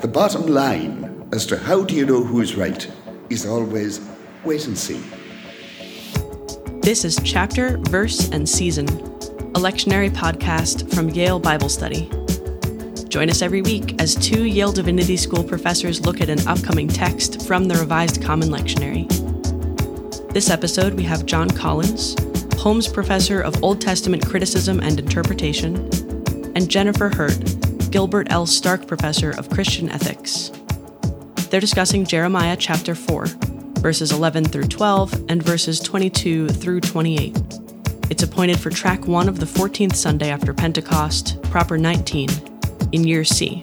The bottom line as to how do you know who is right is always wait and see. This is Chapter, Verse, and Season, a lectionary podcast from Yale Bible Study. Join us every week as two Yale Divinity School professors look at an upcoming text from the Revised Common Lectionary. This episode, we have John Collins, Holmes Professor of Old Testament Criticism and Interpretation, and Jennifer Herdt, Gilbert L. Stark Professor of Christian Ethics. They're discussing Jeremiah chapter 4, verses 11 through 12, and verses 22 through 28. It's appointed for track 1 of the 14th Sunday after Pentecost, proper 19, in year C.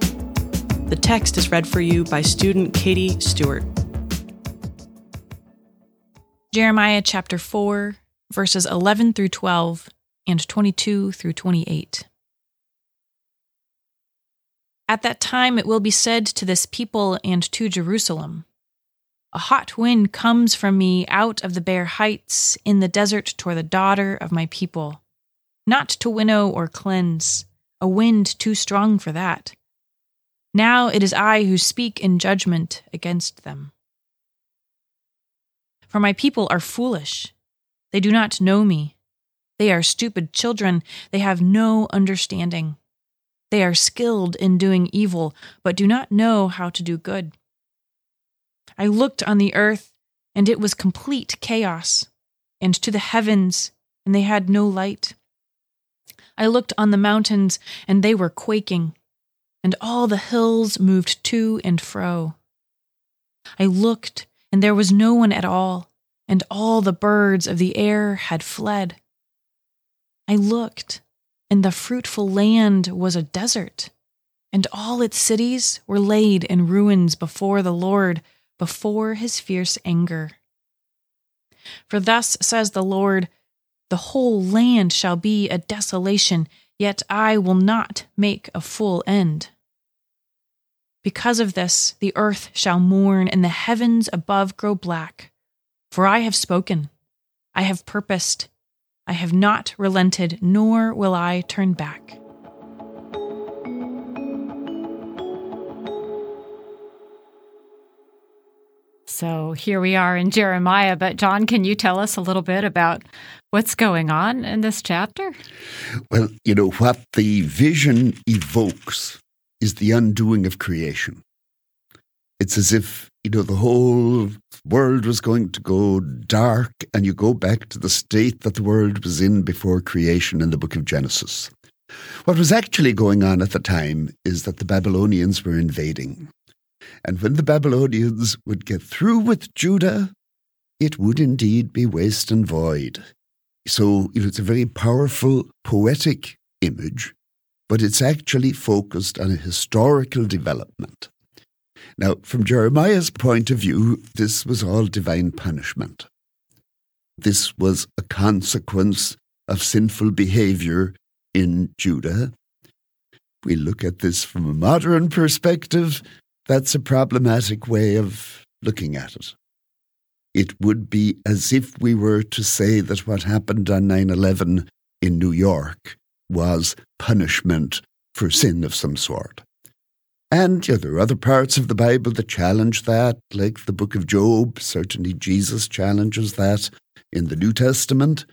The text is read for you by student Katie Stewart. Jeremiah chapter 4, verses 11 through 12 and 22 through 28. At that time it will be said to this people and to Jerusalem A hot wind comes from me out of the bare heights in the desert toward the daughter of my people, not to winnow or cleanse, a wind too strong for that. Now it is I who speak in judgment against them. For my people are foolish. They do not know me. They are stupid children. They have no understanding. They are skilled in doing evil, but do not know how to do good. I looked on the earth, and it was complete chaos, and to the heavens, and they had no light. I looked on the mountains, and they were quaking, and all the hills moved to and fro. I looked, and there was no one at all, and all the birds of the air had fled. I looked, and the fruitful land was a desert, and all its cities were laid in ruins before the Lord, before his fierce anger. For thus says the Lord The whole land shall be a desolation, yet I will not make a full end. Because of this, the earth shall mourn, and the heavens above grow black. For I have spoken, I have purposed, I have not relented, nor will I turn back. So here we are in Jeremiah. But, John, can you tell us a little bit about what's going on in this chapter? Well, you know, what the vision evokes is the undoing of creation. It's as if, you know, the whole world was going to go dark and you go back to the state that the world was in before creation in the book of Genesis. What was actually going on at the time is that the Babylonians were invading. And when the Babylonians would get through with Judah, it would indeed be waste and void. So you know, it's a very powerful poetic image, but it's actually focused on a historical development. Now, from Jeremiah's point of view, this was all divine punishment. This was a consequence of sinful behavior in Judah. We look at this from a modern perspective, that's a problematic way of looking at it. It would be as if we were to say that what happened on 9 11 in New York was punishment for sin of some sort. And yeah, there are other parts of the Bible that challenge that, like the book of Job. Certainly, Jesus challenges that in the New Testament.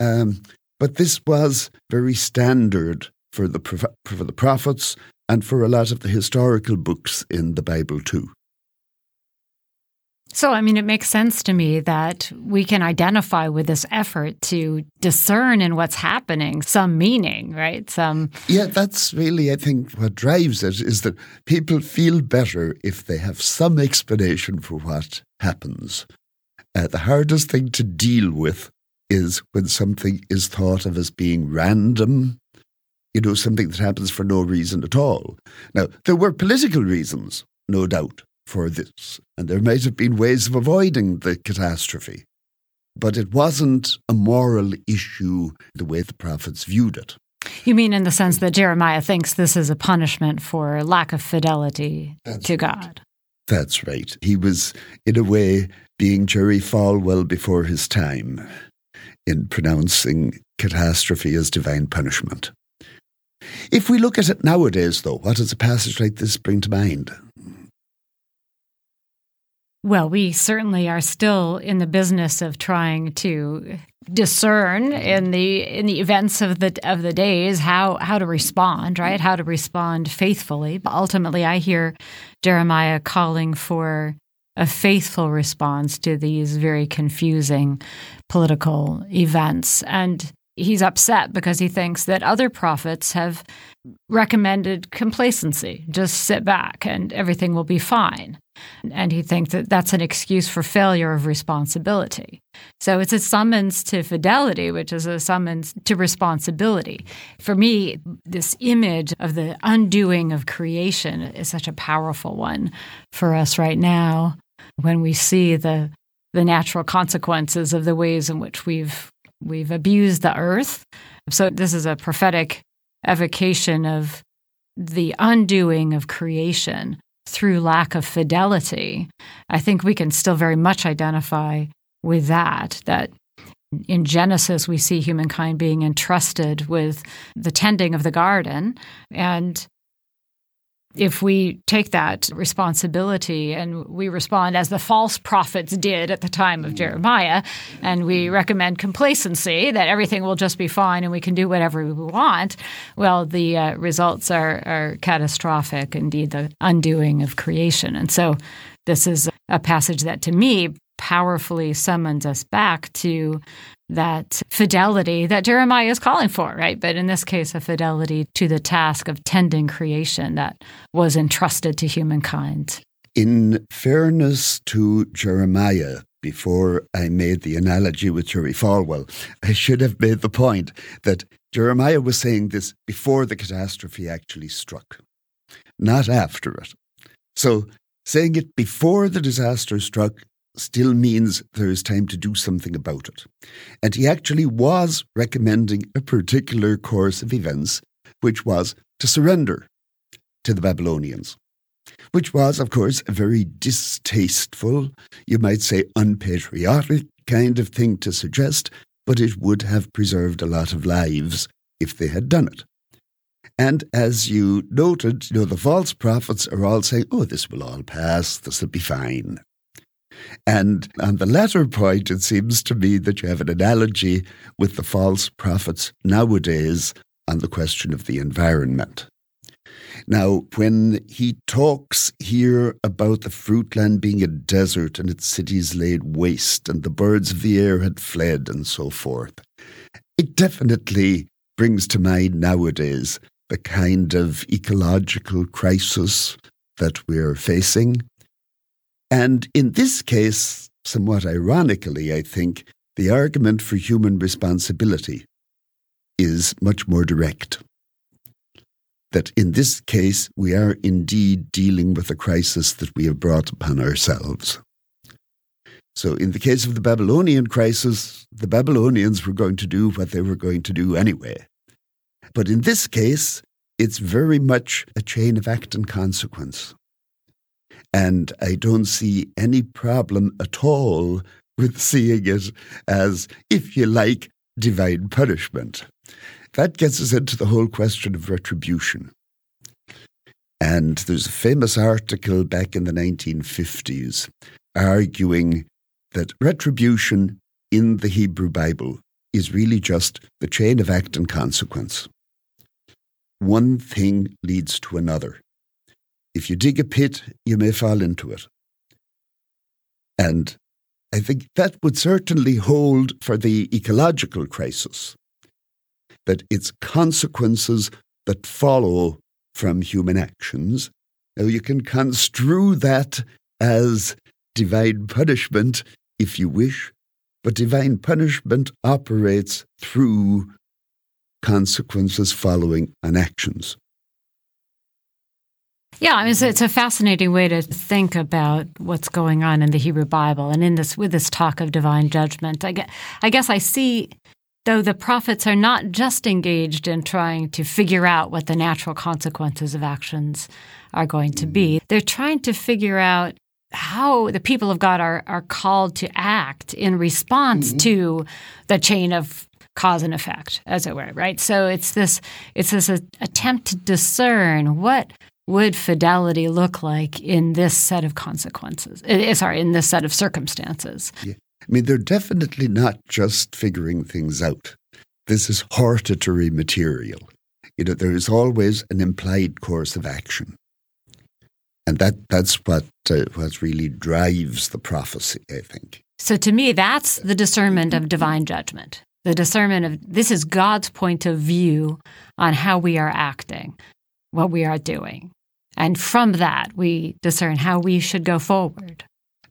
Um, but this was very standard for the, for the prophets and for a lot of the historical books in the Bible, too. So, I mean, it makes sense to me that we can identify with this effort to discern in what's happening some meaning, right? Some. Yeah, that's really, I think, what drives it is that people feel better if they have some explanation for what happens. Uh, the hardest thing to deal with is when something is thought of as being random, you know, something that happens for no reason at all. Now, there were political reasons, no doubt for this, and there might have been ways of avoiding the catastrophe. But it wasn't a moral issue the way the prophets viewed it. You mean in the sense that Jeremiah thinks this is a punishment for lack of fidelity That's to right. God? That's right. He was, in a way, being Jerry Falwell before his time in pronouncing catastrophe as divine punishment. If we look at it nowadays, though, what does a passage like this bring to mind? Well, we certainly are still in the business of trying to discern mm-hmm. in the in the events of the of the days how how to respond, right? How to respond faithfully. But ultimately, I hear Jeremiah calling for a faithful response to these very confusing political events and he's upset because he thinks that other prophets have recommended complacency just sit back and everything will be fine and he thinks that that's an excuse for failure of responsibility. So it's a summons to fidelity, which is a summons to responsibility. For me, this image of the undoing of creation is such a powerful one for us right now when we see the the natural consequences of the ways in which we've we've abused the earth. So this is a prophetic evocation of the undoing of creation through lack of fidelity, I think we can still very much identify with that. That in Genesis, we see humankind being entrusted with the tending of the garden. And if we take that responsibility and we respond as the false prophets did at the time of Jeremiah, and we recommend complacency that everything will just be fine and we can do whatever we want, well, the uh, results are, are catastrophic, indeed, the undoing of creation. And so, this is a passage that to me powerfully summons us back to that fidelity that Jeremiah is calling for, right? But in this case, a fidelity to the task of tending creation that was entrusted to humankind. In fairness to Jeremiah, before I made the analogy with Jerry Falwell, I should have made the point that Jeremiah was saying this before the catastrophe actually struck, not after it. So saying it before the disaster struck still means there is time to do something about it. And he actually was recommending a particular course of events, which was to surrender to the Babylonians, which was, of course, a very distasteful, you might say unpatriotic kind of thing to suggest, but it would have preserved a lot of lives if they had done it. And as you noted, you know, the false prophets are all saying, oh, this will all pass, this will be fine. And on the latter point, it seems to me that you have an analogy with the false prophets nowadays on the question of the environment. Now, when he talks here about the fruitland being a desert and its cities laid waste and the birds of the air had fled and so forth, it definitely brings to mind nowadays the kind of ecological crisis that we're facing and in this case, somewhat ironically, I think, the argument for human responsibility is much more direct. That in this case, we are indeed dealing with a crisis that we have brought upon ourselves. So, in the case of the Babylonian crisis, the Babylonians were going to do what they were going to do anyway. But in this case, it's very much a chain of act and consequence. And I don't see any problem at all with seeing it as, if you like, divine punishment. That gets us into the whole question of retribution. And there's a famous article back in the 1950s arguing that retribution in the Hebrew Bible is really just the chain of act and consequence. One thing leads to another. If you dig a pit, you may fall into it. And I think that would certainly hold for the ecological crisis, that it's consequences that follow from human actions. Now, you can construe that as divine punishment if you wish, but divine punishment operates through consequences following on actions. Yeah, I mean, it's, it's, a fascinating way to think about what's going on in the Hebrew Bible, and in this with this talk of divine judgment. I guess, I guess I see, though the prophets are not just engaged in trying to figure out what the natural consequences of actions are going to be. They're trying to figure out how the people of God are are called to act in response mm-hmm. to the chain of cause and effect, as it were, right? So it's this it's this attempt to discern what would fidelity look like in this set of consequences? Uh, sorry, in this set of circumstances? Yeah. I mean, they're definitely not just figuring things out. This is hortatory material. You know, there is always an implied course of action. And that, that's what, uh, what really drives the prophecy, I think. So to me, that's the discernment of divine judgment. The discernment of this is God's point of view on how we are acting, what we are doing. And from that, we discern how we should go forward.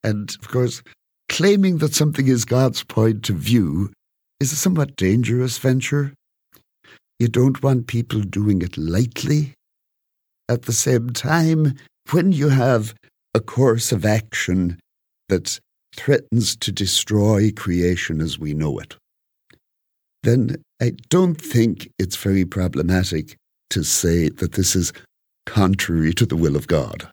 And of course, claiming that something is God's point of view is a somewhat dangerous venture. You don't want people doing it lightly. At the same time, when you have a course of action that threatens to destroy creation as we know it, then I don't think it's very problematic to say that this is contrary to the will of God.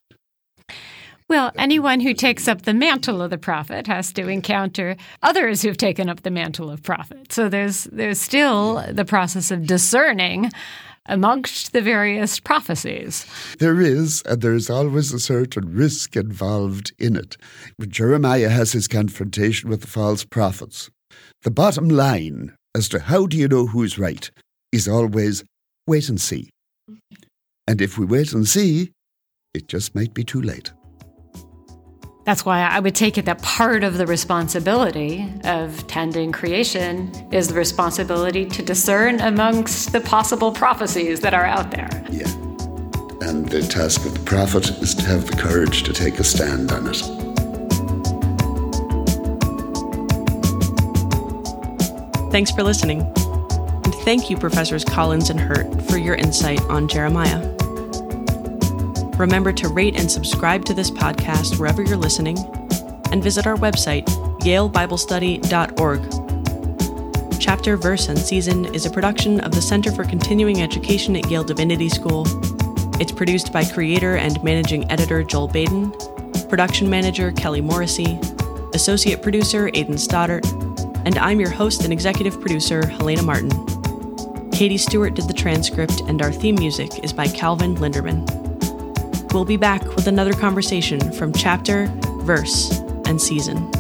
Well, anyone who takes up the mantle of the prophet has to encounter others who've taken up the mantle of prophet. So there's there's still the process of discerning amongst the various prophecies. There is, and there's always a certain risk involved in it. When Jeremiah has his confrontation with the false prophets, the bottom line as to how do you know who's right is always wait and see. And if we wait and see, it just might be too late. That's why I would take it that part of the responsibility of tending creation is the responsibility to discern amongst the possible prophecies that are out there. Yeah. And the task of the prophet is to have the courage to take a stand on it. Thanks for listening. And thank you, Professors Collins and Herdt, for your insight on Jeremiah. Remember to rate and subscribe to this podcast wherever you're listening, and visit our website, yaleBibleStudy.org. Chapter, Verse, and Season is a production of the Center for Continuing Education at Yale Divinity School. It's produced by creator and managing editor Joel Baden, production manager Kelly Morrissey, associate producer Aidan Stoddart, and I'm your host and executive producer, Helena Martin. Katie Stewart did the transcript, and our theme music is by Calvin Linderman. We'll be back with another conversation from chapter, verse, and season.